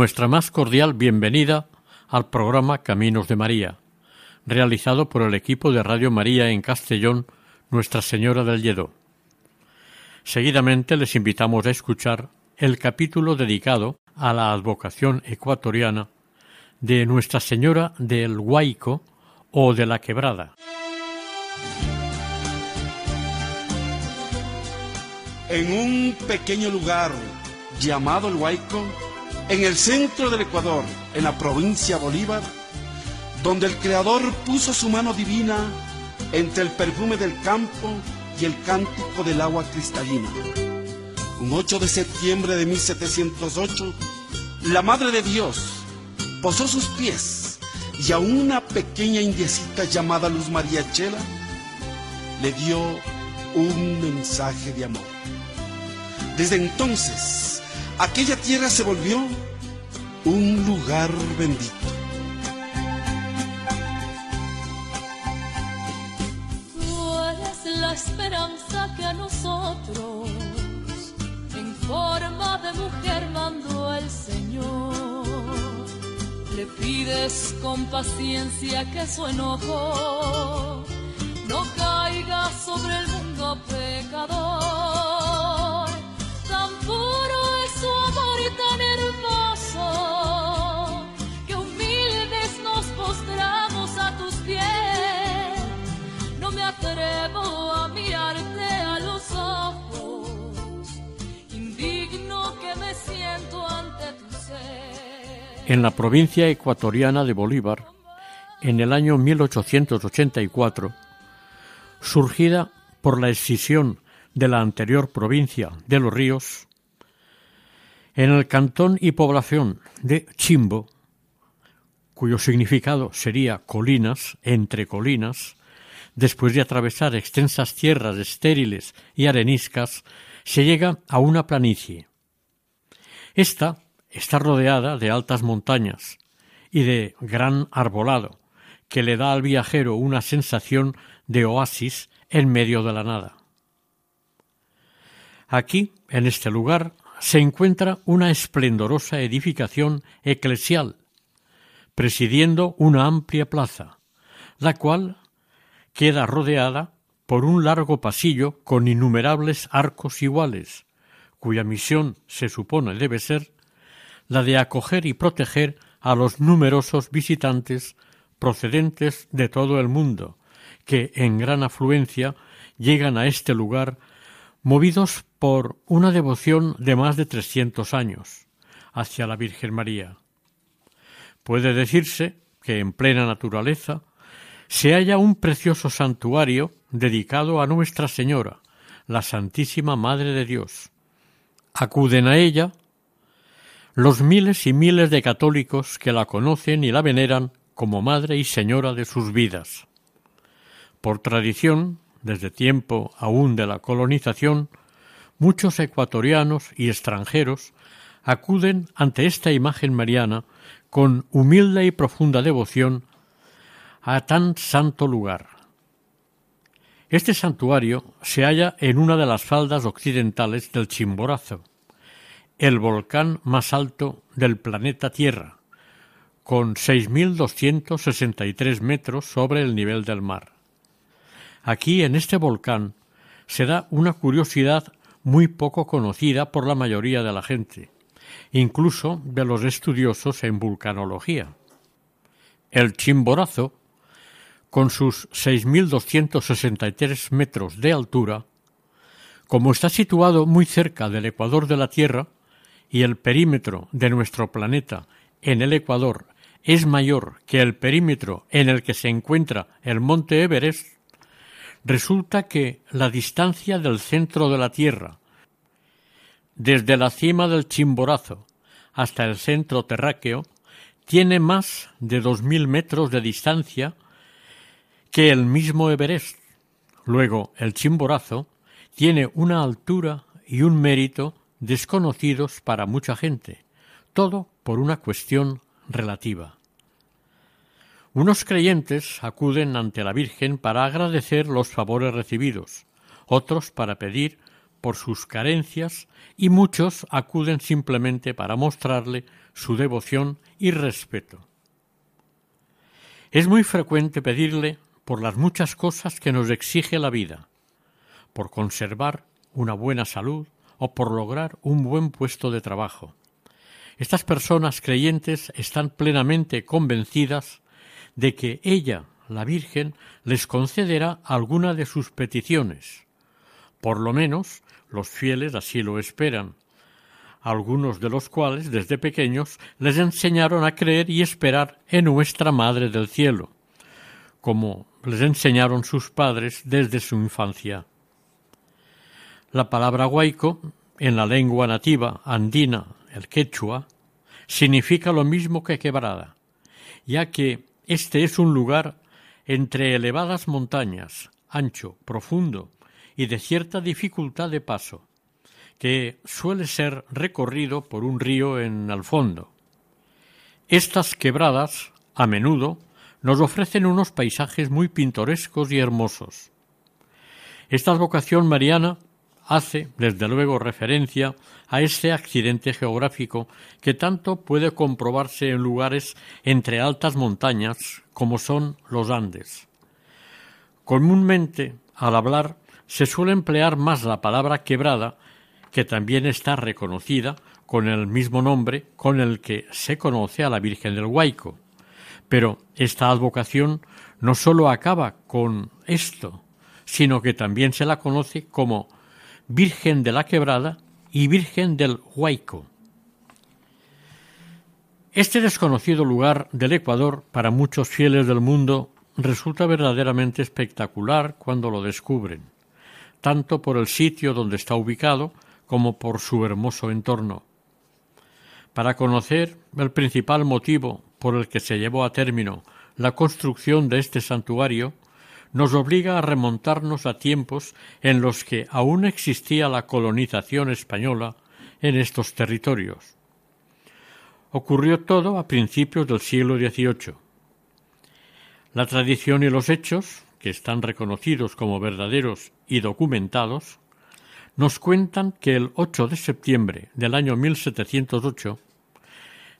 Nuestra más cordial bienvenida al programa Caminos de María, realizado por el equipo de Radio María en Castellón, Nuestra Señora del Lledó. Seguidamente les invitamos a escuchar el capítulo dedicado a la advocación ecuatoriana de Nuestra Señora del Guayco o de la Quebrada. en un pequeño lugar llamado El Huayco, en el centro del Ecuador, en la provincia Bolívar, donde el Creador puso su mano divina entre el perfume del campo y el cántico del agua cristalina. Un 8 de septiembre de 1708, la Madre de Dios posó sus pies y a una pequeña indiecita llamada Luz María Chela le dio un mensaje de amor. Desde entonces, aquella tierra se volvió un lugar bendito. Tú eres la esperanza que a nosotros en forma de mujer mandó el Señor. Le pides con paciencia que su enojo no caiga sobre el mundo pecador. En la provincia ecuatoriana de Bolívar, en el año 1884, surgida por la escisión de la anterior provincia de Los Ríos, en el cantón y población de Chimbo, cuyo significado sería colinas, entre colinas, después de atravesar extensas tierras estériles y areniscas, se llega a una planicie. Esta está rodeada de altas montañas y de gran arbolado, que le da al viajero una sensación de oasis en medio de la nada. Aquí, en este lugar, se encuentra una esplendorosa edificación eclesial, presidiendo una amplia plaza, la cual queda rodeada por un largo pasillo con innumerables arcos iguales, cuya misión se supone debe ser la de acoger y proteger a los numerosos visitantes procedentes de todo el mundo, que en gran afluencia llegan a este lugar movidos por una devoción de más de trescientos años hacia la Virgen María. Puede decirse que en plena naturaleza se halla un precioso santuario dedicado a Nuestra Señora, la Santísima Madre de Dios. Acuden a ella los miles y miles de católicos que la conocen y la veneran como Madre y Señora de sus vidas. Por tradición, desde tiempo aún de la colonización, muchos ecuatorianos y extranjeros acuden ante esta imagen mariana con humilde y profunda devoción a tan santo lugar. Este santuario se halla en una de las faldas occidentales del Chimborazo, el volcán más alto del planeta Tierra, con 6.263 metros sobre el nivel del mar. Aquí, en este volcán, se da una curiosidad muy poco conocida por la mayoría de la gente, incluso de los estudiosos en vulcanología. El Chimborazo, con sus 6.263 metros de altura, como está situado muy cerca del ecuador de la Tierra y el perímetro de nuestro planeta en el ecuador es mayor que el perímetro en el que se encuentra el monte Everest, Resulta que la distancia del centro de la Tierra, desde la cima del Chimborazo hasta el centro terráqueo, tiene más de dos mil metros de distancia que el mismo Everest. Luego, el Chimborazo tiene una altura y un mérito desconocidos para mucha gente, todo por una cuestión relativa. Unos creyentes acuden ante la Virgen para agradecer los favores recibidos, otros para pedir por sus carencias y muchos acuden simplemente para mostrarle su devoción y respeto. Es muy frecuente pedirle por las muchas cosas que nos exige la vida, por conservar una buena salud o por lograr un buen puesto de trabajo. Estas personas creyentes están plenamente convencidas de que ella, la Virgen, les concederá alguna de sus peticiones. Por lo menos los fieles así lo esperan, algunos de los cuales desde pequeños les enseñaron a creer y esperar en nuestra Madre del Cielo, como les enseñaron sus padres desde su infancia. La palabra huaico, en la lengua nativa andina, el quechua, significa lo mismo que quebrada, ya que este es un lugar entre elevadas montañas, ancho, profundo y de cierta dificultad de paso, que suele ser recorrido por un río en el fondo. Estas quebradas, a menudo, nos ofrecen unos paisajes muy pintorescos y hermosos. Esta vocación mariana hace, desde luego, referencia a este accidente geográfico que tanto puede comprobarse en lugares entre altas montañas como son los Andes. Comúnmente, al hablar, se suele emplear más la palabra quebrada, que también está reconocida con el mismo nombre con el que se conoce a la Virgen del Huayco. Pero esta advocación no sólo acaba con esto, sino que también se la conoce como Virgen de la Quebrada y Virgen del Huayco. Este desconocido lugar del Ecuador para muchos fieles del mundo resulta verdaderamente espectacular cuando lo descubren, tanto por el sitio donde está ubicado como por su hermoso entorno. Para conocer el principal motivo por el que se llevó a término la construcción de este santuario, nos obliga a remontarnos a tiempos en los que aún existía la colonización española en estos territorios. Ocurrió todo a principios del siglo XVIII. La tradición y los hechos, que están reconocidos como verdaderos y documentados, nos cuentan que el 8 de septiembre del año 1708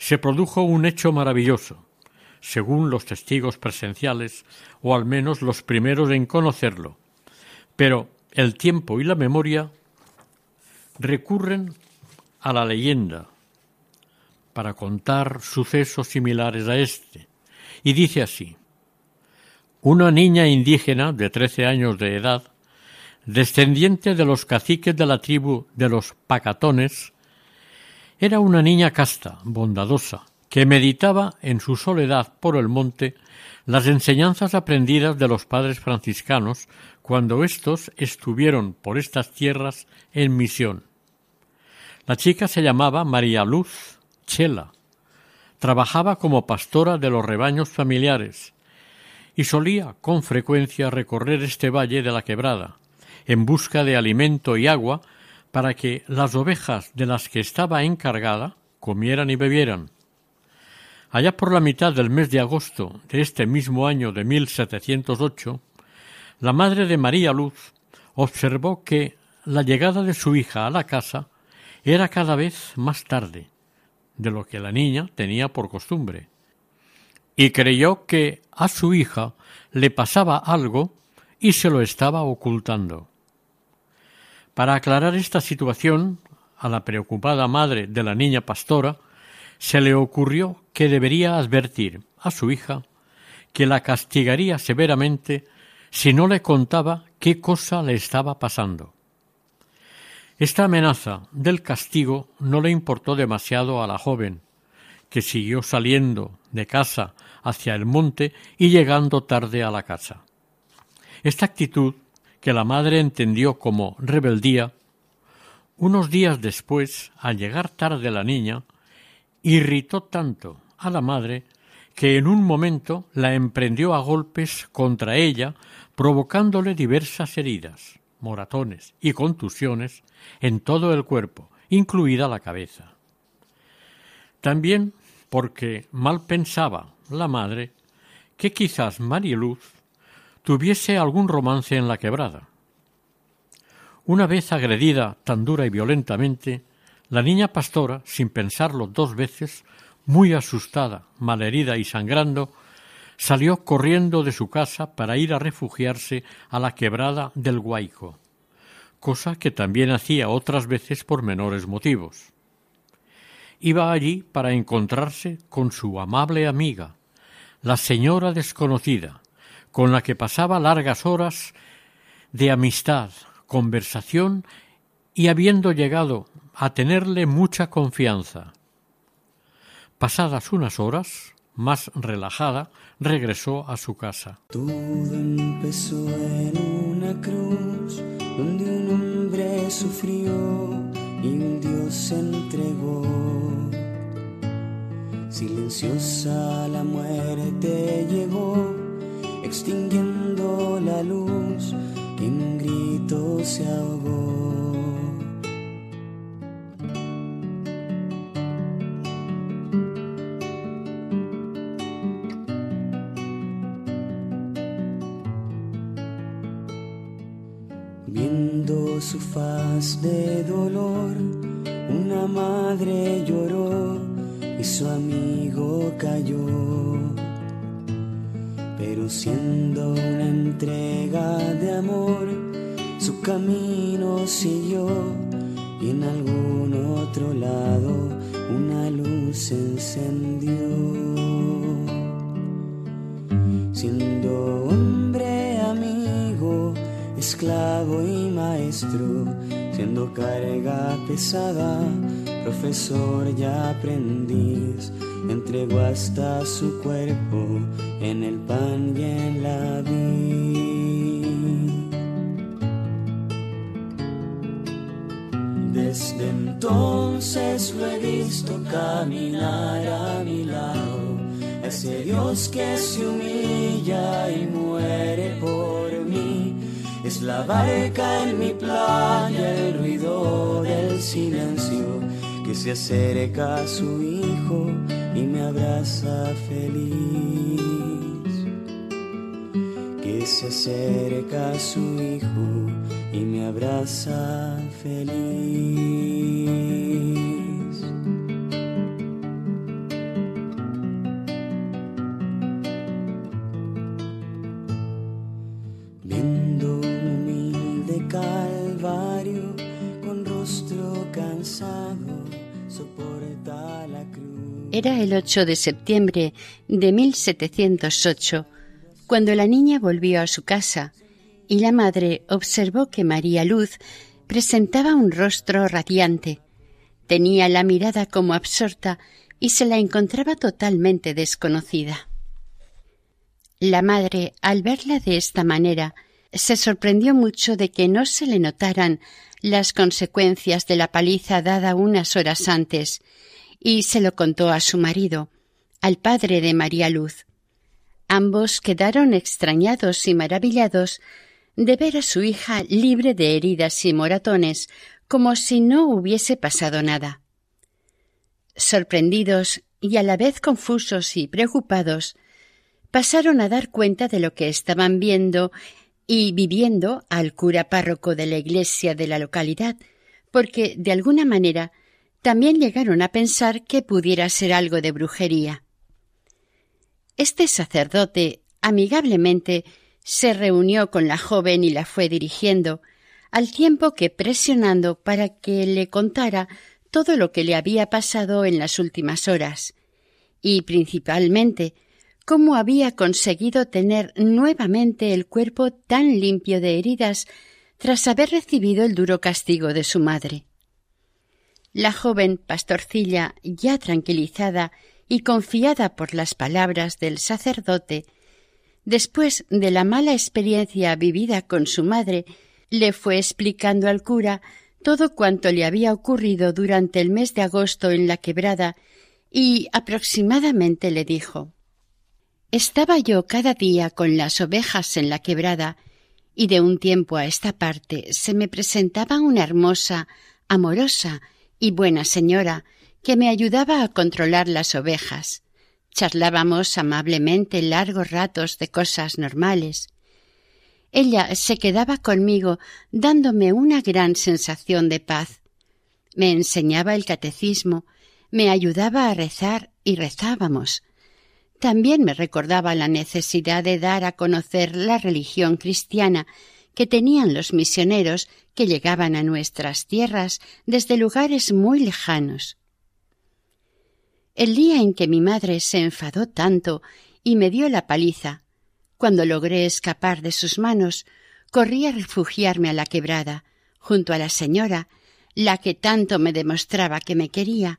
se produjo un hecho maravilloso, según los testigos presenciales, o al menos los primeros en conocerlo. Pero el tiempo y la memoria recurren a la leyenda para contar sucesos similares a este, y dice así Una niña indígena de trece años de edad, descendiente de los caciques de la tribu de los Pacatones, era una niña casta, bondadosa, que meditaba en su soledad por el monte las enseñanzas aprendidas de los padres franciscanos cuando éstos estuvieron por estas tierras en misión. La chica se llamaba María Luz Chela, trabajaba como pastora de los rebaños familiares y solía con frecuencia recorrer este valle de la quebrada en busca de alimento y agua para que las ovejas de las que estaba encargada comieran y bebieran. Allá por la mitad del mes de agosto de este mismo año de 1708, la madre de María Luz observó que la llegada de su hija a la casa era cada vez más tarde de lo que la niña tenía por costumbre, y creyó que a su hija le pasaba algo y se lo estaba ocultando. Para aclarar esta situación, a la preocupada madre de la niña pastora se le ocurrió que debería advertir a su hija que la castigaría severamente si no le contaba qué cosa le estaba pasando. Esta amenaza del castigo no le importó demasiado a la joven, que siguió saliendo de casa hacia el monte y llegando tarde a la casa. Esta actitud que la madre entendió como rebeldía, unos días después, al llegar tarde la niña, irritó tanto a la madre que en un momento la emprendió a golpes contra ella, provocándole diversas heridas, moratones y contusiones en todo el cuerpo, incluida la cabeza. También porque mal pensaba la madre que quizás Mariluz tuviese algún romance en la quebrada. Una vez agredida tan dura y violentamente, la niña pastora, sin pensarlo dos veces, muy asustada, malherida y sangrando, salió corriendo de su casa para ir a refugiarse a la quebrada del Guaico, cosa que también hacía otras veces por menores motivos. Iba allí para encontrarse con su amable amiga, la señora desconocida, con la que pasaba largas horas de amistad, conversación y habiendo llegado a tenerle mucha confianza. Pasadas unas horas, más relajada, regresó a su casa. Todo empezó en una cruz donde un hombre sufrió y un Dios se entregó. Silenciosa la muerte llegó, extinguiendo la luz en un grito se ahogó. Viendo su faz de dolor, una madre lloró y su amigo cayó. Pero siendo una entrega de amor, su camino siguió y en algún otro lado una luz se encendió. Siendo hombre amigo, esclavo y maestro, siendo carga pesada, profesor y aprendiz, entregó hasta su cuerpo en el pan y en la vid. Desde entonces lo he visto caminar a mi lado, ese Dios que se humilla y muere por mí. Es la barca en mi playa, el ruido del silencio que se acerca a su hijo y me abraza feliz. Que se acerca a su hijo y me abraza feliz. Era el 8 de septiembre de 1708 cuando la niña volvió a su casa y la madre observó que María Luz presentaba un rostro radiante. Tenía la mirada como absorta y se la encontraba totalmente desconocida. La madre, al verla de esta manera, se sorprendió mucho de que no se le notaran las consecuencias de la paliza dada unas horas antes, y se lo contó a su marido, al padre de María Luz. Ambos quedaron extrañados y maravillados de ver a su hija libre de heridas y moratones, como si no hubiese pasado nada. Sorprendidos y a la vez confusos y preocupados, pasaron a dar cuenta de lo que estaban viendo y viviendo al cura párroco de la iglesia de la localidad, porque de alguna manera también llegaron a pensar que pudiera ser algo de brujería. Este sacerdote amigablemente se reunió con la joven y la fue dirigiendo, al tiempo que presionando para que le contara todo lo que le había pasado en las últimas horas, y principalmente cómo había conseguido tener nuevamente el cuerpo tan limpio de heridas tras haber recibido el duro castigo de su madre. La joven pastorcilla, ya tranquilizada y confiada por las palabras del sacerdote, Después de la mala experiencia vivida con su madre, le fue explicando al cura todo cuanto le había ocurrido durante el mes de agosto en la quebrada y aproximadamente le dijo Estaba yo cada día con las ovejas en la quebrada y de un tiempo a esta parte se me presentaba una hermosa, amorosa y buena señora que me ayudaba a controlar las ovejas. Charlábamos amablemente largos ratos de cosas normales. Ella se quedaba conmigo dándome una gran sensación de paz. Me enseñaba el catecismo, me ayudaba a rezar y rezábamos. También me recordaba la necesidad de dar a conocer la religión cristiana que tenían los misioneros que llegaban a nuestras tierras desde lugares muy lejanos. El día en que mi madre se enfadó tanto y me dio la paliza, cuando logré escapar de sus manos, corrí a refugiarme a la quebrada, junto a la señora, la que tanto me demostraba que me quería,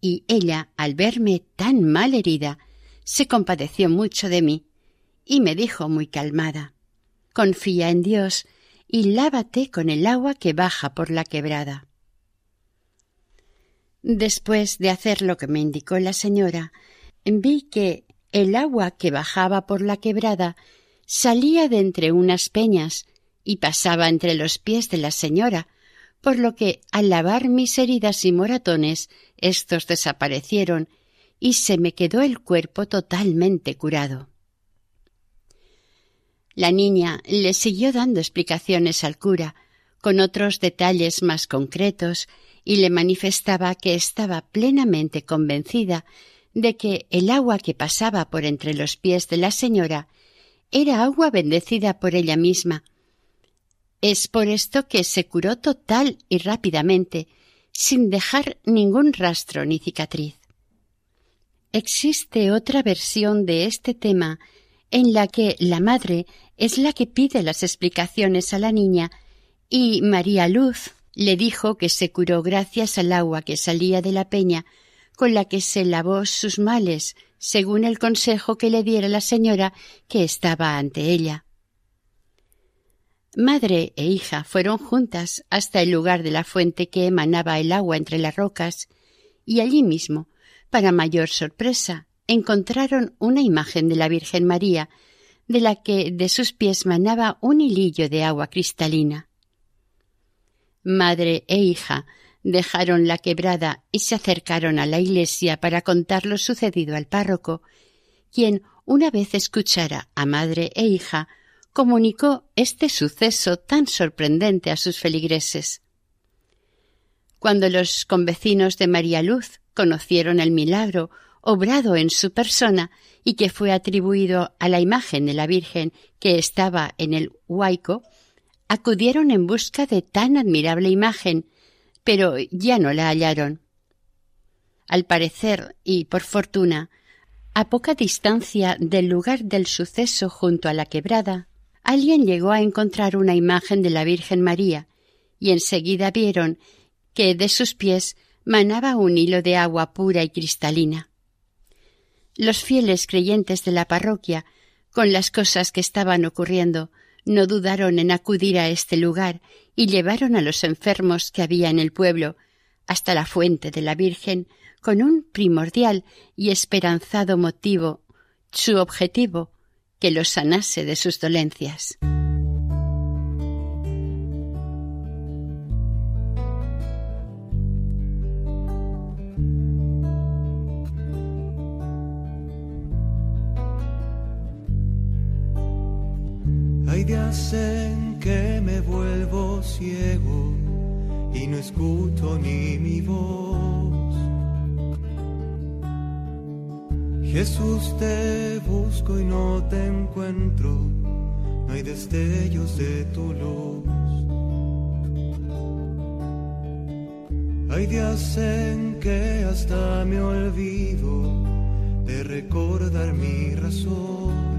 y ella, al verme tan mal herida, se compadeció mucho de mí y me dijo muy calmada Confía en Dios y lávate con el agua que baja por la quebrada. Después de hacer lo que me indicó la señora, vi que el agua que bajaba por la quebrada salía de entre unas peñas y pasaba entre los pies de la señora, por lo que al lavar mis heridas y moratones éstos desaparecieron y se me quedó el cuerpo totalmente curado. La niña le siguió dando explicaciones al cura, con otros detalles más concretos, y le manifestaba que estaba plenamente convencida de que el agua que pasaba por entre los pies de la señora era agua bendecida por ella misma. Es por esto que se curó total y rápidamente, sin dejar ningún rastro ni cicatriz. Existe otra versión de este tema en la que la madre es la que pide las explicaciones a la niña y María Luz le dijo que se curó gracias al agua que salía de la peña con la que se lavó sus males, según el consejo que le diera la señora que estaba ante ella. Madre e hija fueron juntas hasta el lugar de la fuente que emanaba el agua entre las rocas, y allí mismo para mayor sorpresa, encontraron una imagen de la Virgen María, de la que de sus pies manaba un hilillo de agua cristalina. Madre e hija dejaron la quebrada y se acercaron a la iglesia para contar lo sucedido al párroco, quien, una vez escuchara a madre e hija, comunicó este suceso tan sorprendente a sus feligreses. Cuando los convecinos de María Luz conocieron el milagro obrado en su persona y que fue atribuido a la imagen de la Virgen que estaba en el huaico, acudieron en busca de tan admirable imagen, pero ya no la hallaron. Al parecer, y por fortuna, a poca distancia del lugar del suceso junto a la quebrada, alguien llegó a encontrar una imagen de la Virgen María, y enseguida vieron que de sus pies manaba un hilo de agua pura y cristalina. Los fieles creyentes de la parroquia, con las cosas que estaban ocurriendo, no dudaron en acudir a este lugar y llevaron a los enfermos que había en el pueblo hasta la fuente de la Virgen con un primordial y esperanzado motivo, su objetivo, que los sanase de sus dolencias. Hay días en que me vuelvo ciego y no escucho ni mi voz. Jesús te busco y no te encuentro, no hay destellos de tu luz. Hay días en que hasta me olvido de recordar mi razón.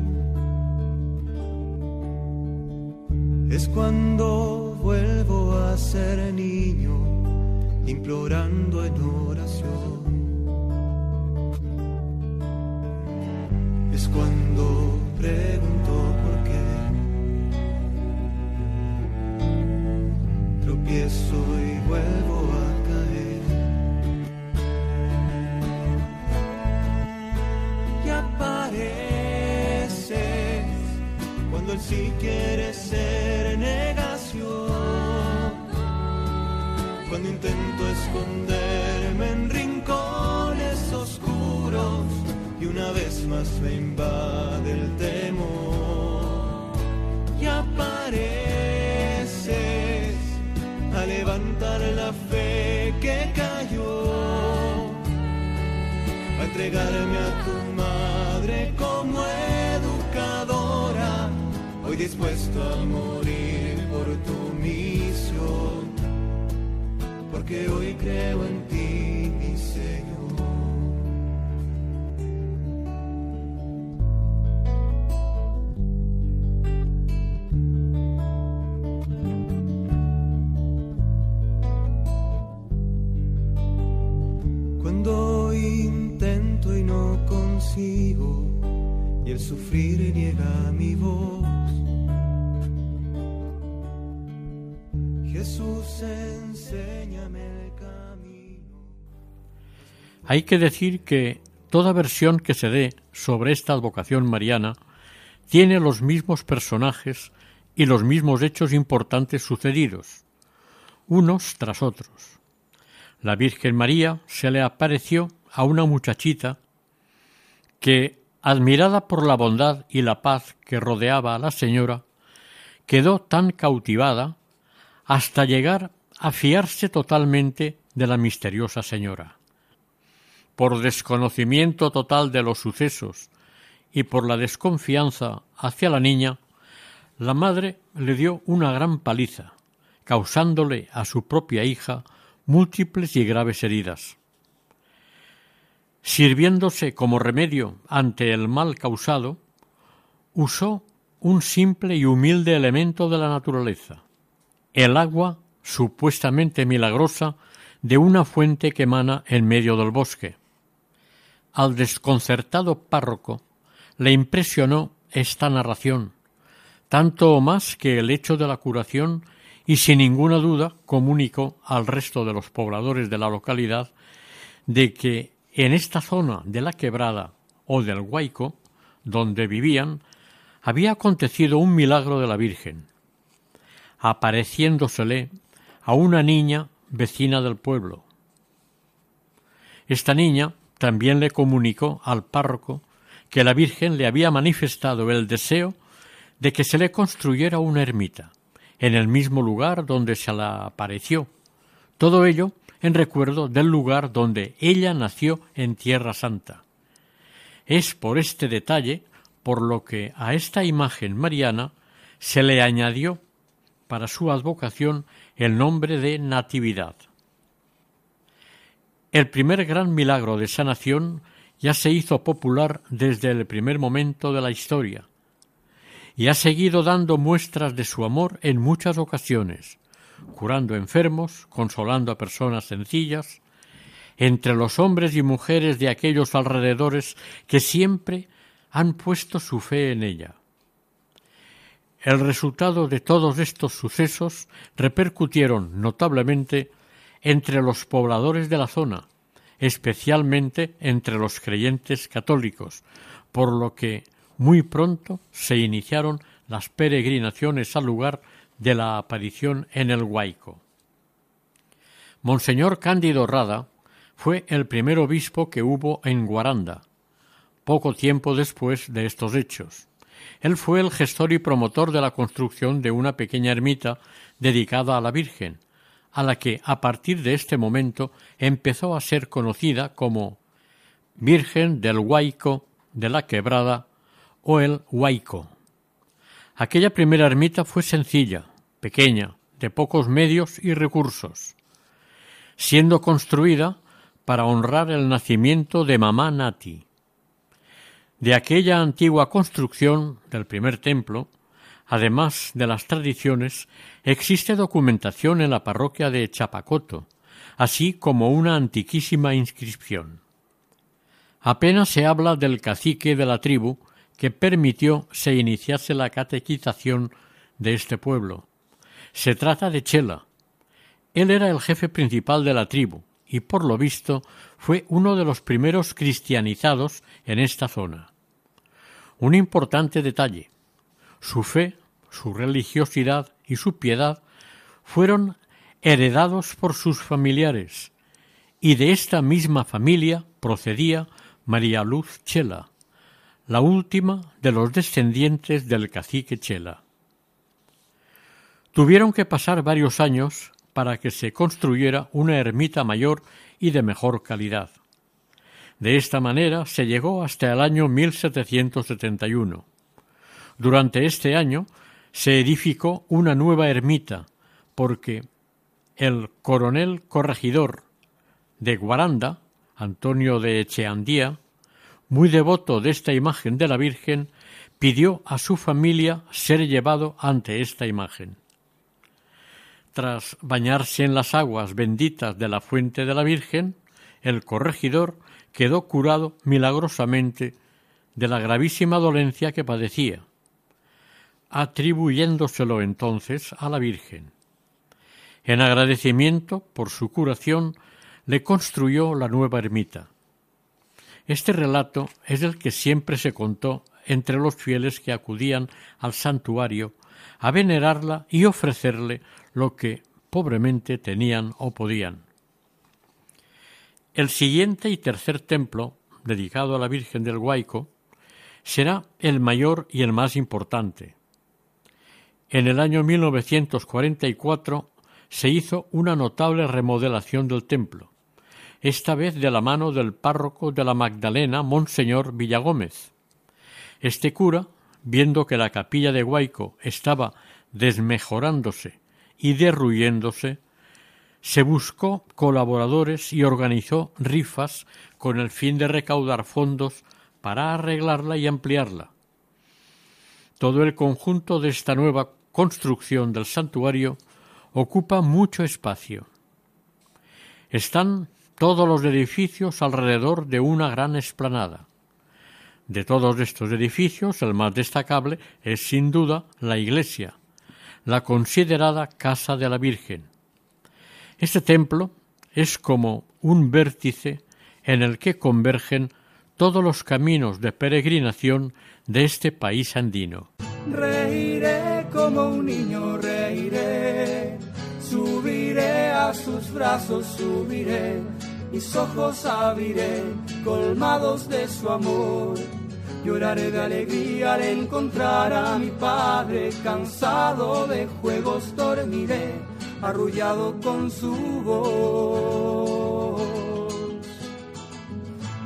es cuando vuelvo a ser niño, implorando en oración. Es cuando pregunto por qué, tropiezo y vuelvo cuando él sí quiere ser negación. Cuando intento esconderme en rincones oscuros y una vez más me invade el temor y apareces a levantar la fe que cayó, a entregarme a tu madre dispuesto a morir por tu misión, porque hoy creo en Hay que decir que toda versión que se dé sobre esta advocación mariana tiene los mismos personajes y los mismos hechos importantes sucedidos, unos tras otros. La Virgen María se le apareció a una muchachita que, admirada por la bondad y la paz que rodeaba a la señora, quedó tan cautivada hasta llegar a fiarse totalmente de la misteriosa señora. Por desconocimiento total de los sucesos y por la desconfianza hacia la niña, la madre le dio una gran paliza, causándole a su propia hija múltiples y graves heridas. Sirviéndose como remedio ante el mal causado, usó un simple y humilde elemento de la naturaleza, el agua supuestamente milagrosa de una fuente que emana en medio del bosque. Al desconcertado párroco le impresionó esta narración, tanto o más que el hecho de la curación y sin ninguna duda comunicó al resto de los pobladores de la localidad de que en esta zona de la quebrada o del Guayco, donde vivían, había acontecido un milagro de la Virgen, apareciéndosele a una niña vecina del pueblo. Esta niña también le comunicó al párroco que la Virgen le había manifestado el deseo de que se le construyera una ermita en el mismo lugar donde se la apareció. Todo ello en recuerdo del lugar donde ella nació en Tierra Santa. Es por este detalle por lo que a esta imagen mariana se le añadió para su advocación el nombre de Natividad. El primer gran milagro de sanación ya se hizo popular desde el primer momento de la historia, y ha seguido dando muestras de su amor en muchas ocasiones, curando enfermos, consolando a personas sencillas, entre los hombres y mujeres de aquellos alrededores que siempre han puesto su fe en ella. El resultado de todos estos sucesos repercutieron notablemente entre los pobladores de la zona, especialmente entre los creyentes católicos, por lo que muy pronto se iniciaron las peregrinaciones al lugar de la aparición en el Guayco. Monseñor Cándido Rada fue el primer obispo que hubo en Guaranda, poco tiempo después de estos hechos. Él fue el gestor y promotor de la construcción de una pequeña ermita dedicada a la Virgen, a la que a partir de este momento empezó a ser conocida como Virgen del Guayco de la Quebrada o el Huayco. Aquella primera ermita fue sencilla, pequeña, de pocos medios y recursos, siendo construida para honrar el nacimiento de Mamá Nati. De aquella antigua construcción del primer templo, además de las tradiciones, existe documentación en la parroquia de Chapacoto, así como una antiquísima inscripción. Apenas se habla del cacique de la tribu que permitió se iniciase la catequización de este pueblo. Se trata de Chela. Él era el jefe principal de la tribu y por lo visto fue uno de los primeros cristianizados en esta zona. Un importante detalle. Su fe, su religiosidad y su piedad fueron heredados por sus familiares, y de esta misma familia procedía María Luz Chela, la última de los descendientes del cacique Chela. Tuvieron que pasar varios años para que se construyera una ermita mayor y de mejor calidad. De esta manera se llegó hasta el año 1771. Durante este año se edificó una nueva ermita, porque el coronel corregidor de Guaranda, Antonio de Echeandía, muy devoto de esta imagen de la Virgen, pidió a su familia ser llevado ante esta imagen. Tras bañarse en las aguas benditas de la fuente de la Virgen, el corregidor quedó curado milagrosamente de la gravísima dolencia que padecía, atribuyéndoselo entonces a la Virgen. En agradecimiento por su curación, le construyó la nueva ermita. Este relato es el que siempre se contó entre los fieles que acudían al santuario a venerarla y ofrecerle lo que pobremente tenían o podían. El siguiente y tercer templo, dedicado a la Virgen del Guayco, será el mayor y el más importante. En el año 1944 se hizo una notable remodelación del templo, esta vez de la mano del párroco de la Magdalena, Monseñor Villagómez. Este cura, viendo que la capilla de Guayco estaba desmejorándose y derruyéndose, se buscó colaboradores y organizó rifas con el fin de recaudar fondos para arreglarla y ampliarla. Todo el conjunto de esta nueva construcción del santuario ocupa mucho espacio. Están todos los edificios alrededor de una gran explanada. De todos estos edificios, el más destacable es sin duda la iglesia, la considerada Casa de la Virgen. Este templo es como un vértice en el que convergen todos los caminos de peregrinación de este país andino. Reiré como un niño, reiré, subiré a sus brazos, subiré, mis ojos abriré, colmados de su amor. Lloraré de alegría al encontrar a mi padre, cansado de juegos dormiré, arrullado con su voz.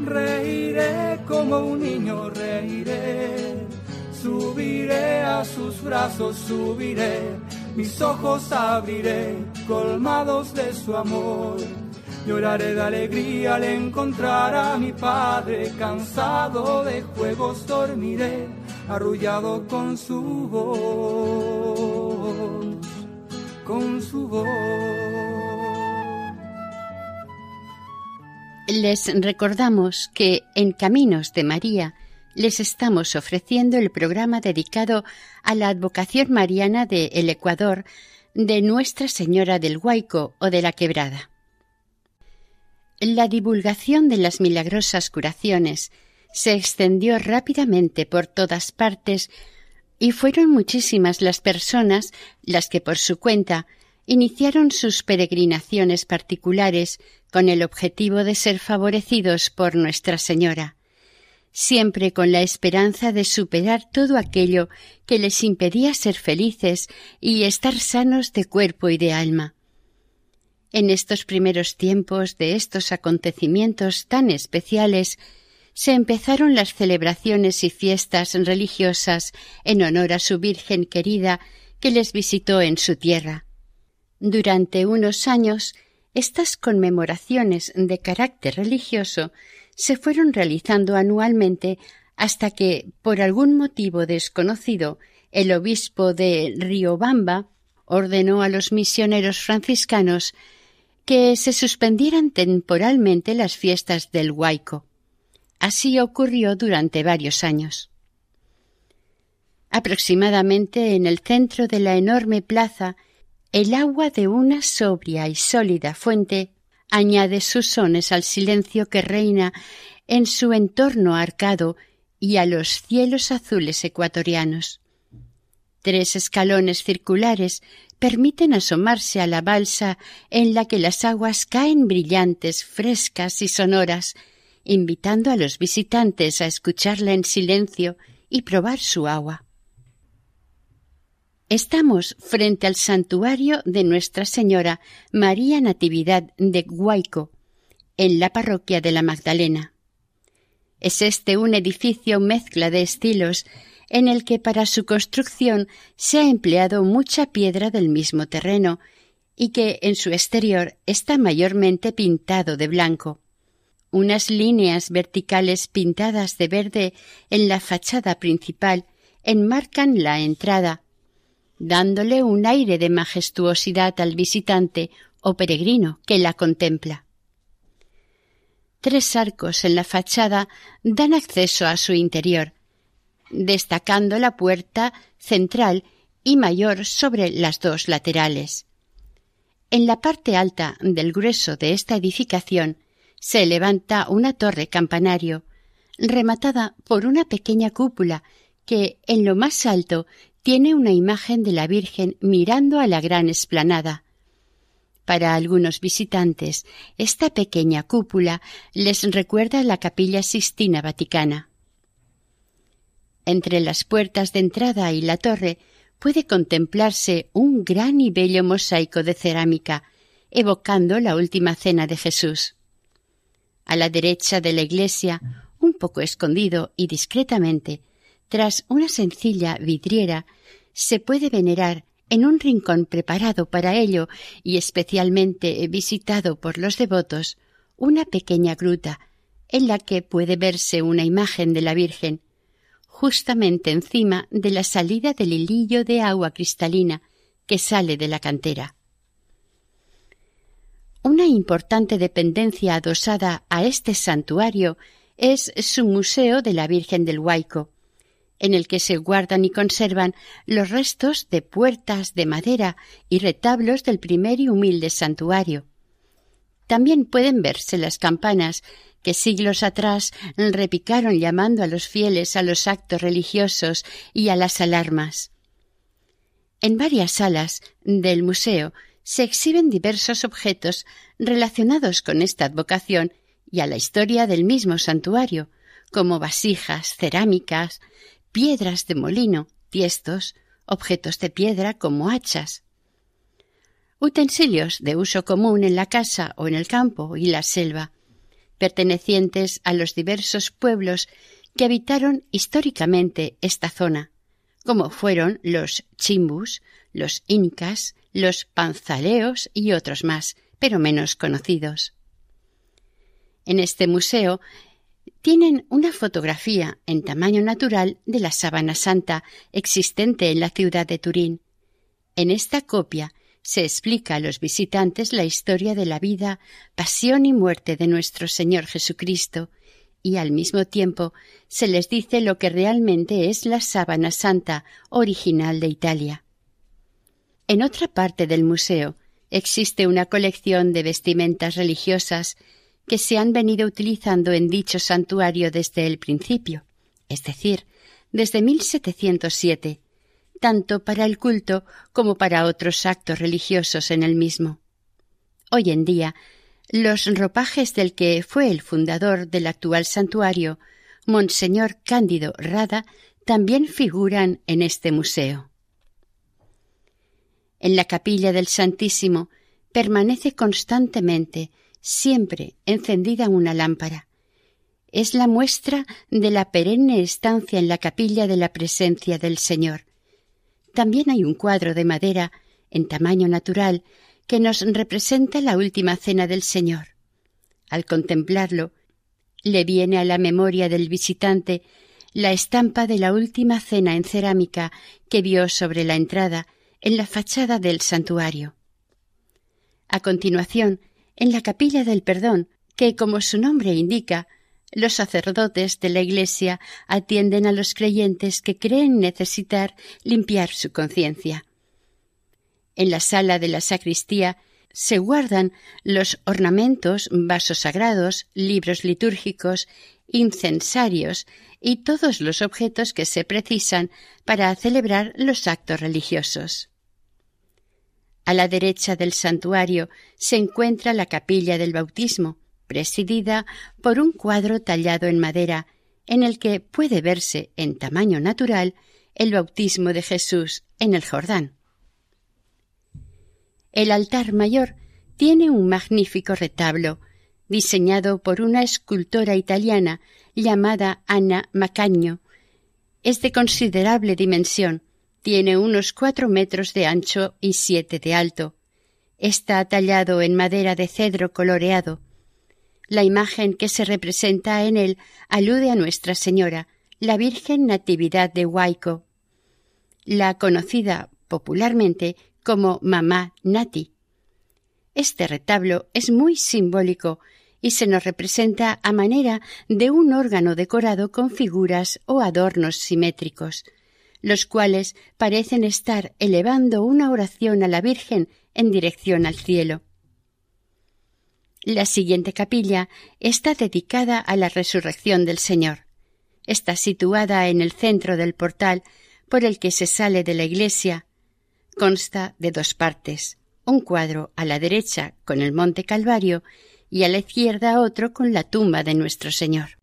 Reiré como un niño, reiré, subiré a sus brazos, subiré, mis ojos abriré, colmados de su amor. Lloraré de alegría al encontrar a mi padre, cansado de juegos dormiré, arrullado con su voz, con su voz. Les recordamos que en Caminos de María les estamos ofreciendo el programa dedicado a la advocación mariana de El Ecuador de Nuestra Señora del Guayco o de la Quebrada. La divulgación de las milagrosas curaciones se extendió rápidamente por todas partes y fueron muchísimas las personas las que por su cuenta iniciaron sus peregrinaciones particulares con el objetivo de ser favorecidos por Nuestra Señora, siempre con la esperanza de superar todo aquello que les impedía ser felices y estar sanos de cuerpo y de alma. En estos primeros tiempos de estos acontecimientos tan especiales, se empezaron las celebraciones y fiestas religiosas en honor a su Virgen querida que les visitó en su tierra. Durante unos años, estas conmemoraciones de carácter religioso se fueron realizando anualmente hasta que, por algún motivo desconocido, el obispo de Riobamba ordenó a los misioneros franciscanos que se suspendieran temporalmente las fiestas del Huayco. Así ocurrió durante varios años. Aproximadamente en el centro de la enorme plaza, el agua de una sobria y sólida fuente añade sus sones al silencio que reina en su entorno arcado y a los cielos azules ecuatorianos. Tres escalones circulares permiten asomarse a la balsa en la que las aguas caen brillantes, frescas y sonoras, invitando a los visitantes a escucharla en silencio y probar su agua. Estamos frente al santuario de Nuestra Señora María Natividad de Guayco, en la parroquia de la Magdalena. Es este un edificio mezcla de estilos en el que para su construcción se ha empleado mucha piedra del mismo terreno y que en su exterior está mayormente pintado de blanco. Unas líneas verticales pintadas de verde en la fachada principal enmarcan la entrada, dándole un aire de majestuosidad al visitante o peregrino que la contempla. Tres arcos en la fachada dan acceso a su interior, destacando la puerta central y mayor sobre las dos laterales. En la parte alta del grueso de esta edificación se levanta una torre campanario, rematada por una pequeña cúpula que en lo más alto tiene una imagen de la Virgen mirando a la gran esplanada. Para algunos visitantes, esta pequeña cúpula les recuerda la capilla Sistina Vaticana. Entre las puertas de entrada y la torre puede contemplarse un gran y bello mosaico de cerámica, evocando la última cena de Jesús. A la derecha de la iglesia, un poco escondido y discretamente, tras una sencilla vidriera, se puede venerar en un rincón preparado para ello y especialmente visitado por los devotos, una pequeña gruta en la que puede verse una imagen de la Virgen justamente encima de la salida del hilillo de agua cristalina que sale de la cantera. Una importante dependencia adosada a este santuario es su Museo de la Virgen del Huayco, en el que se guardan y conservan los restos de puertas de madera y retablos del primer y humilde santuario. También pueden verse las campanas que siglos atrás repicaron llamando a los fieles a los actos religiosos y a las alarmas. En varias salas del museo se exhiben diversos objetos relacionados con esta advocación y a la historia del mismo santuario, como vasijas, cerámicas, piedras de molino, tiestos, objetos de piedra como hachas. Utensilios de uso común en la casa o en el campo y la selva, pertenecientes a los diversos pueblos que habitaron históricamente esta zona, como fueron los chimbus, los incas, los panzaleos y otros más, pero menos conocidos. En este museo tienen una fotografía en tamaño natural de la sábana santa existente en la ciudad de Turín. En esta copia se explica a los visitantes la historia de la vida, pasión y muerte de nuestro Señor Jesucristo, y al mismo tiempo se les dice lo que realmente es la sábana santa original de Italia. En otra parte del museo existe una colección de vestimentas religiosas que se han venido utilizando en dicho santuario desde el principio, es decir, desde 1707, tanto para el culto como para otros actos religiosos en el mismo. Hoy en día, los ropajes del que fue el fundador del actual santuario, Monseñor Cándido Rada, también figuran en este museo. En la capilla del Santísimo permanece constantemente, siempre encendida una lámpara. Es la muestra de la perenne estancia en la capilla de la presencia del Señor, también hay un cuadro de madera en tamaño natural que nos representa la última cena del Señor. Al contemplarlo, le viene a la memoria del visitante la estampa de la última cena en cerámica que vio sobre la entrada en la fachada del santuario. A continuación, en la capilla del perdón, que, como su nombre indica, los sacerdotes de la Iglesia atienden a los creyentes que creen necesitar limpiar su conciencia. En la sala de la sacristía se guardan los ornamentos, vasos sagrados, libros litúrgicos, incensarios y todos los objetos que se precisan para celebrar los actos religiosos. A la derecha del santuario se encuentra la capilla del bautismo, presidida por un cuadro tallado en madera, en el que puede verse en tamaño natural el bautismo de Jesús en el Jordán. El altar mayor tiene un magnífico retablo, diseñado por una escultora italiana llamada Anna Macagno. Es de considerable dimensión, tiene unos cuatro metros de ancho y siete de alto. Está tallado en madera de cedro coloreado. La imagen que se representa en él alude a Nuestra Señora, la Virgen Natividad de Huayco, la conocida popularmente como Mamá Nati. Este retablo es muy simbólico y se nos representa a manera de un órgano decorado con figuras o adornos simétricos, los cuales parecen estar elevando una oración a la Virgen en dirección al cielo. La siguiente capilla está dedicada a la resurrección del Señor. Está situada en el centro del portal por el que se sale de la iglesia consta de dos partes, un cuadro a la derecha con el monte Calvario y a la izquierda otro con la tumba de nuestro Señor.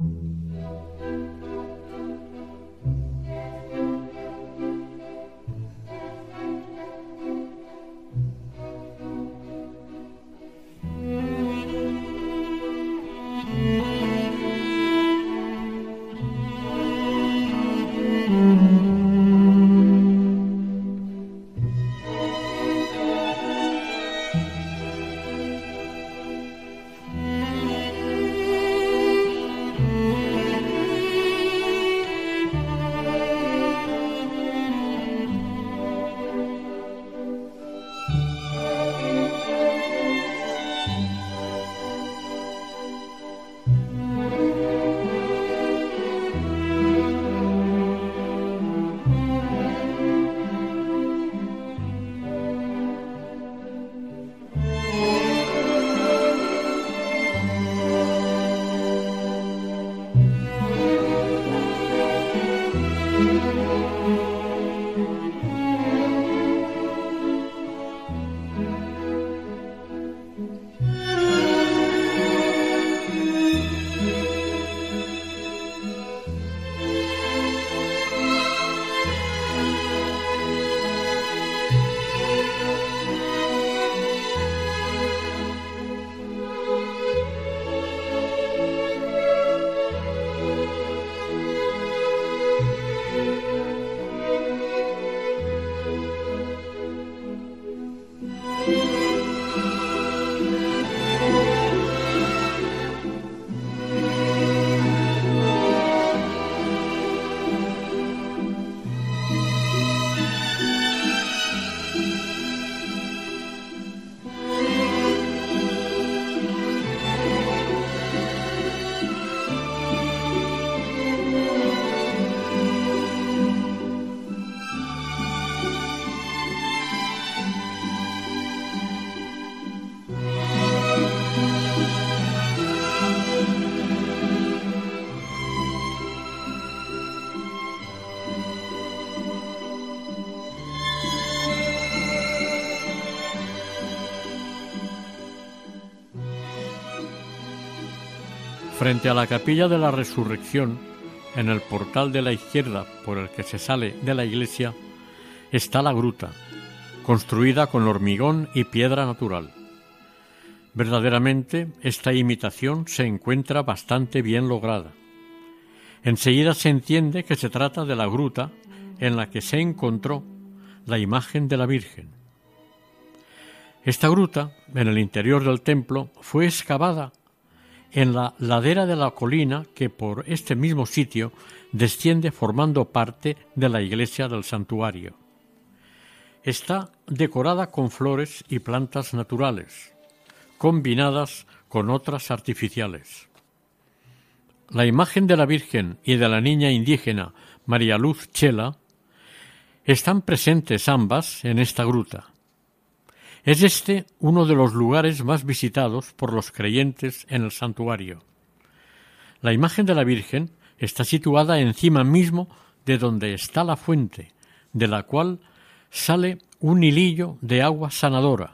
Frente a la capilla de la resurrección, en el portal de la izquierda por el que se sale de la iglesia, está la gruta, construida con hormigón y piedra natural. Verdaderamente, esta imitación se encuentra bastante bien lograda. Enseguida se entiende que se trata de la gruta en la que se encontró la imagen de la Virgen. Esta gruta, en el interior del templo, fue excavada en la ladera de la colina que por este mismo sitio desciende formando parte de la iglesia del santuario. Está decorada con flores y plantas naturales, combinadas con otras artificiales. La imagen de la Virgen y de la niña indígena María Luz Chela están presentes ambas en esta gruta. Es este uno de los lugares más visitados por los creyentes en el santuario. La imagen de la Virgen está situada encima mismo de donde está la fuente, de la cual sale un hilillo de agua sanadora,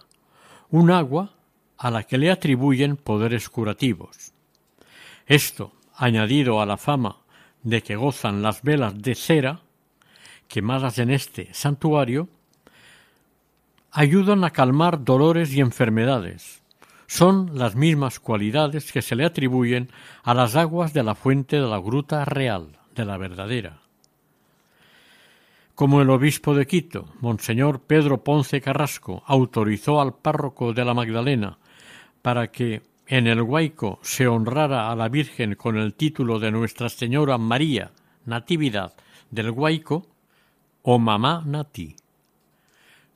un agua a la que le atribuyen poderes curativos. Esto, añadido a la fama de que gozan las velas de cera, quemadas en este santuario, ayudan a calmar dolores y enfermedades. Son las mismas cualidades que se le atribuyen a las aguas de la fuente de la gruta real, de la verdadera. Como el obispo de Quito, Monseñor Pedro Ponce Carrasco, autorizó al párroco de la Magdalena para que en el Guayco se honrara a la Virgen con el título de Nuestra Señora María, Natividad del Guayco, o Mamá Nati.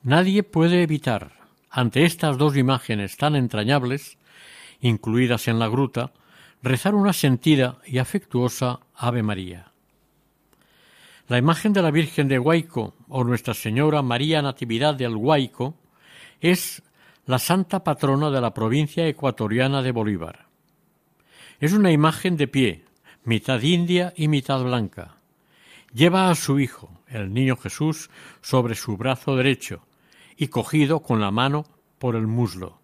Nadie puede evitar, ante estas dos imágenes tan entrañables, incluidas en la gruta, rezar una sentida y afectuosa Ave María. La imagen de la Virgen de Guayco o Nuestra Señora María Natividad del Guayco es la santa patrona de la provincia ecuatoriana de Bolívar. Es una imagen de pie, mitad india y mitad blanca. Lleva a su hijo, el niño Jesús, sobre su brazo derecho y cogido con la mano por el muslo.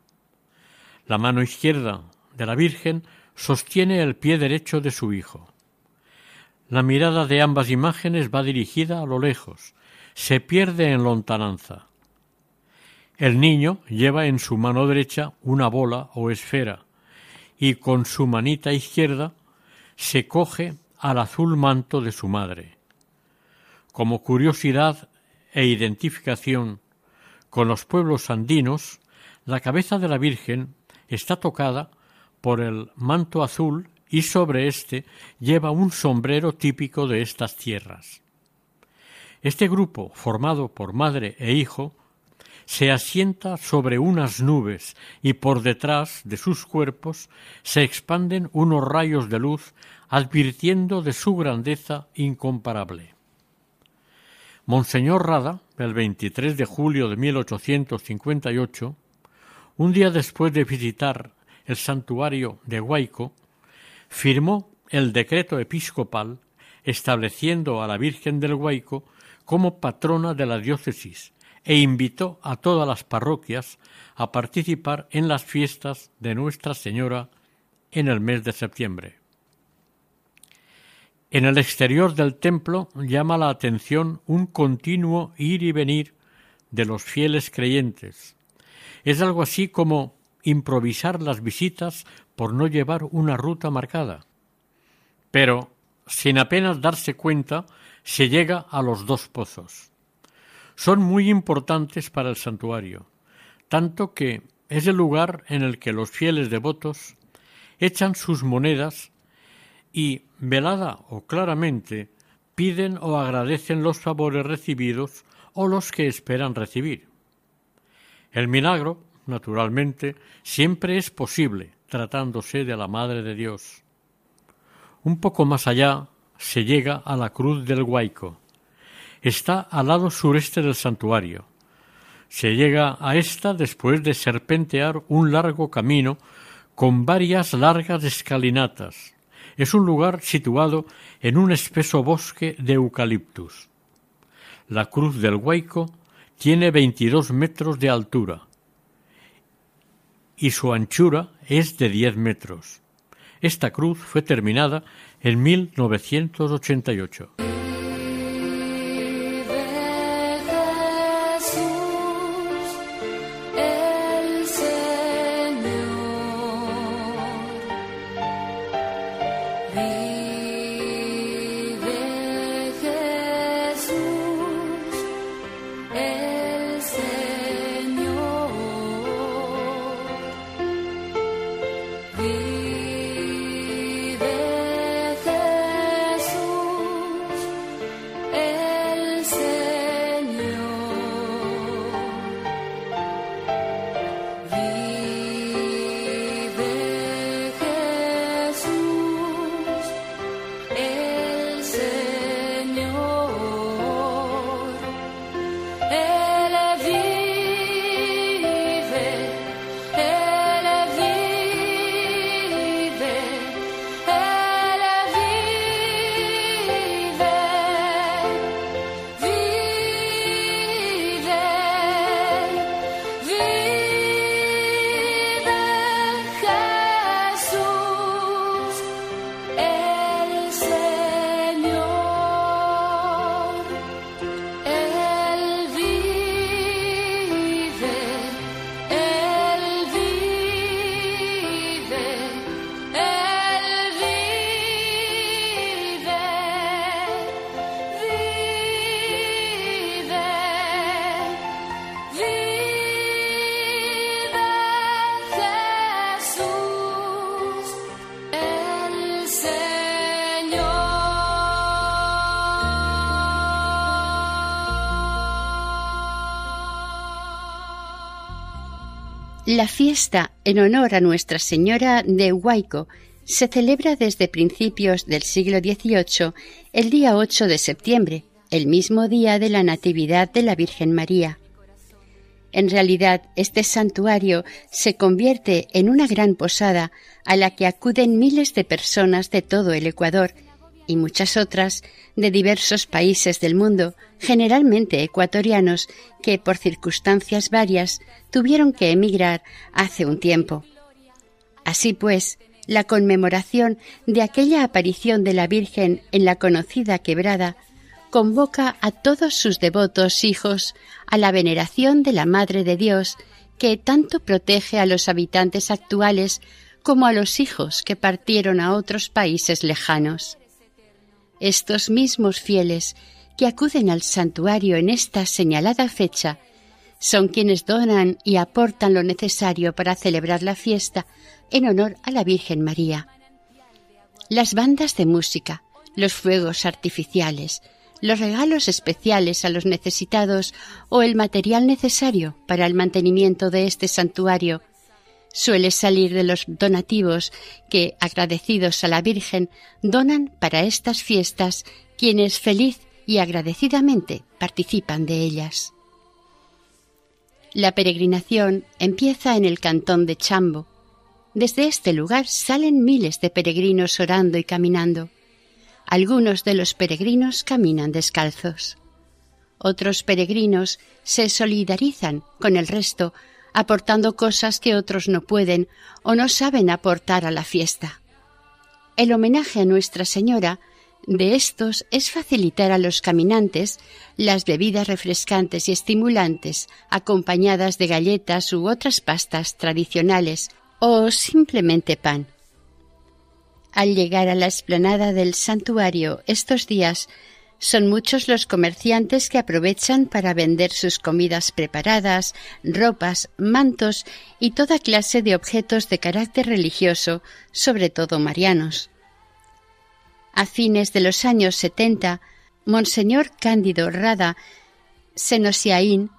La mano izquierda de la Virgen sostiene el pie derecho de su hijo. La mirada de ambas imágenes va dirigida a lo lejos, se pierde en lontananza. El niño lleva en su mano derecha una bola o esfera y con su manita izquierda se coge al azul manto de su madre. Como curiosidad e identificación con los pueblos andinos, la cabeza de la Virgen está tocada por el manto azul y sobre éste lleva un sombrero típico de estas tierras. Este grupo, formado por madre e hijo, se asienta sobre unas nubes y por detrás de sus cuerpos se expanden unos rayos de luz advirtiendo de su grandeza incomparable. Monseñor Rada, el 23 de julio de 1858, un día después de visitar el santuario de Guayco, firmó el decreto episcopal estableciendo a la Virgen del Guayco como patrona de la diócesis e invitó a todas las parroquias a participar en las fiestas de Nuestra Señora en el mes de septiembre. En el exterior del templo llama la atención un continuo ir y venir de los fieles creyentes. Es algo así como improvisar las visitas por no llevar una ruta marcada. Pero, sin apenas darse cuenta, se llega a los dos pozos. Son muy importantes para el santuario, tanto que es el lugar en el que los fieles devotos echan sus monedas y, velada o claramente, piden o agradecen los favores recibidos o los que esperan recibir. El milagro, naturalmente, siempre es posible tratándose de la Madre de Dios. Un poco más allá se llega a la Cruz del Guayco. Está al lado sureste del santuario. Se llega a esta después de serpentear un largo camino con varias largas escalinatas, es un lugar situado en un espeso bosque de eucaliptus. La cruz del Guayco tiene 22 metros de altura y su anchura es de 10 metros. Esta cruz fue terminada en 1988. La fiesta en honor a Nuestra Señora de Huayco se celebra desde principios del siglo XVIII el día 8 de septiembre, el mismo día de la Natividad de la Virgen María. En realidad, este santuario se convierte en una gran posada a la que acuden miles de personas de todo el Ecuador y muchas otras de diversos países del mundo, generalmente ecuatorianos, que por circunstancias varias tuvieron que emigrar hace un tiempo. Así pues, la conmemoración de aquella aparición de la Virgen en la conocida quebrada convoca a todos sus devotos hijos a la veneración de la Madre de Dios, que tanto protege a los habitantes actuales como a los hijos que partieron a otros países lejanos. Estos mismos fieles que acuden al santuario en esta señalada fecha son quienes donan y aportan lo necesario para celebrar la fiesta en honor a la Virgen María. Las bandas de música, los fuegos artificiales, los regalos especiales a los necesitados o el material necesario para el mantenimiento de este santuario suele salir de los donativos que, agradecidos a la Virgen, donan para estas fiestas quienes feliz y agradecidamente participan de ellas. La peregrinación empieza en el cantón de Chambo. Desde este lugar salen miles de peregrinos orando y caminando. Algunos de los peregrinos caminan descalzos. Otros peregrinos se solidarizan con el resto aportando cosas que otros no pueden o no saben aportar a la fiesta. El homenaje a Nuestra Señora de estos es facilitar a los caminantes las bebidas refrescantes y estimulantes acompañadas de galletas u otras pastas tradicionales o simplemente pan. Al llegar a la explanada del santuario estos días, son muchos los comerciantes que aprovechan para vender sus comidas preparadas, ropas, mantos y toda clase de objetos de carácter religioso, sobre todo marianos. A fines de los años setenta, Monseñor Cándido Rada Senosiaín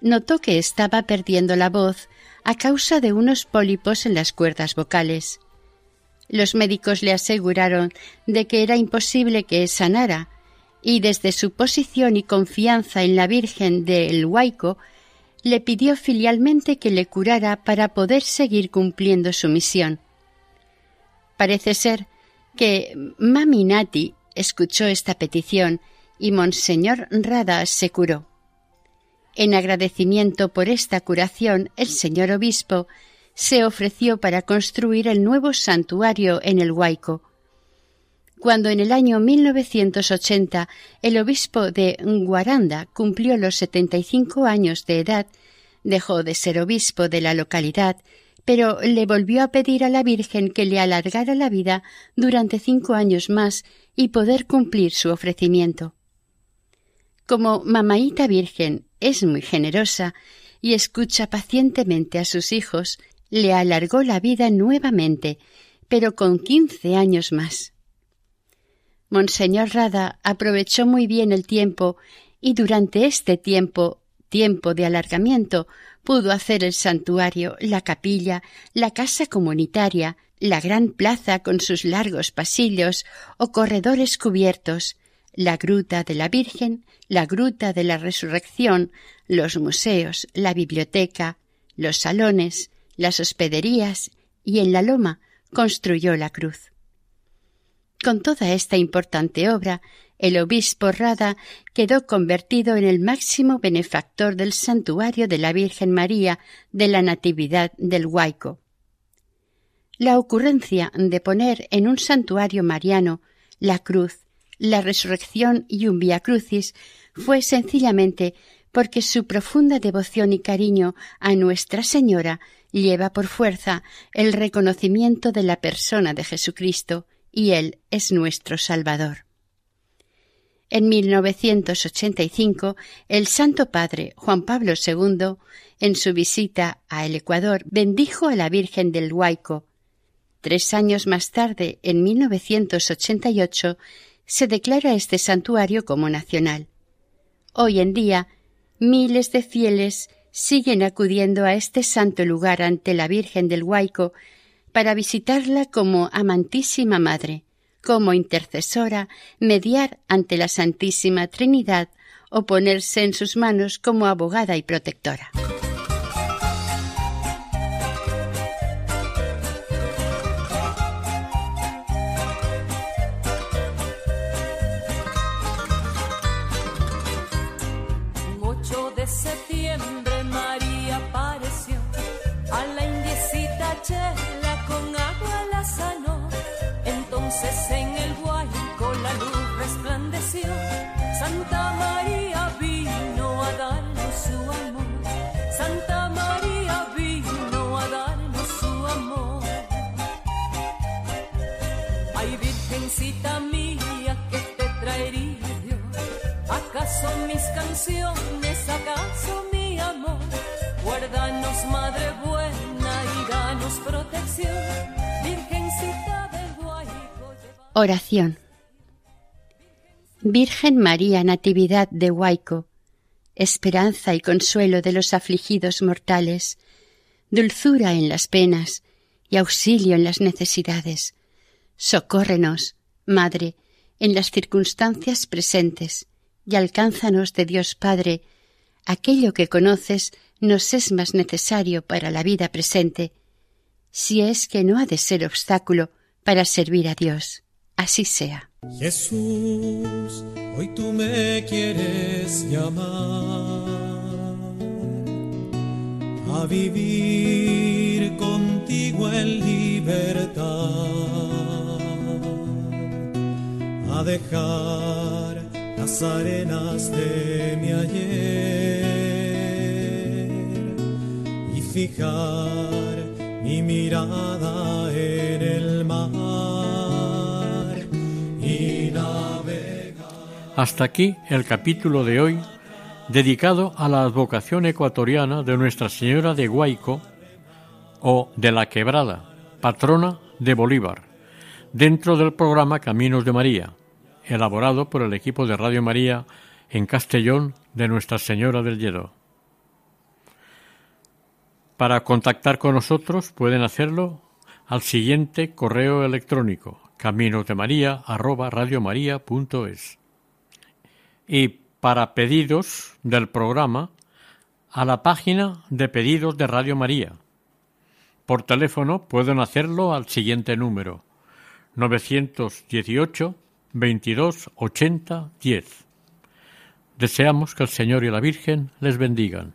notó que estaba perdiendo la voz a causa de unos pólipos en las cuerdas vocales. Los médicos le aseguraron de que era imposible que sanara, y desde su posición y confianza en la Virgen de El Huayco, le pidió filialmente que le curara para poder seguir cumpliendo su misión. Parece ser que Mami Nati escuchó esta petición y Monseñor Rada se curó. En agradecimiento por esta curación, el señor obispo se ofreció para construir el nuevo santuario en el Huayco. Cuando en el año 1980 el obispo de Guaranda cumplió los 75 años de edad, dejó de ser obispo de la localidad, pero le volvió a pedir a la Virgen que le alargara la vida durante cinco años más y poder cumplir su ofrecimiento. Como Mamaíta Virgen es muy generosa y escucha pacientemente a sus hijos, le alargó la vida nuevamente, pero con quince años más. Monseñor Rada aprovechó muy bien el tiempo y durante este tiempo, tiempo de alargamiento, pudo hacer el santuario, la capilla, la casa comunitaria, la gran plaza con sus largos pasillos o corredores cubiertos, la gruta de la Virgen, la gruta de la Resurrección, los museos, la biblioteca, los salones, las hospederías y en la loma construyó la cruz. Con toda esta importante obra, el obispo Rada quedó convertido en el máximo benefactor del santuario de la Virgen María de la Natividad del Huayco. La ocurrencia de poner en un santuario mariano la cruz, la resurrección y un vía crucis fue sencillamente porque su profunda devoción y cariño a Nuestra Señora lleva por fuerza el reconocimiento de la persona de Jesucristo, y Él es nuestro Salvador. En 1985, el Santo Padre Juan Pablo II, en su visita a el Ecuador, bendijo a la Virgen del Huayco. Tres años más tarde, en 1988, se declara este santuario como nacional. Hoy en día, miles de fieles siguen acudiendo a este santo lugar ante la Virgen del Huayco para visitarla como amantísima Madre, como intercesora, mediar ante la Santísima Trinidad o ponerse en sus manos como abogada y protectora. Protección. Virgencita. Oración. Virgen María Natividad de Huayco, esperanza y consuelo de los afligidos mortales, dulzura en las penas y auxilio en las necesidades. Socórrenos, Madre, en las circunstancias presentes y alcánzanos de Dios Padre, aquello que conoces nos es más necesario para la vida presente, si es que no ha de ser obstáculo para servir a Dios. Así sea. Jesús, hoy tú me quieres llamar a vivir contigo en libertad, a dejar las arenas de mi ayer y fijar mi mirada en el mar y. Hasta aquí el capítulo de hoy dedicado a la advocación ecuatoriana de Nuestra Señora de Guayco o de la Quebrada, patrona de Bolívar, dentro del programa Caminos de María elaborado por el equipo de Radio María en Castellón de Nuestra Señora del Lledó. Para contactar con nosotros pueden hacerlo al siguiente correo electrónico caminosdemaria@radiomaria.es y para pedidos del programa a la página de pedidos de Radio María. Por teléfono pueden hacerlo al siguiente número 918 22 80 10. Deseamos que el Señor y la Virgen les bendigan.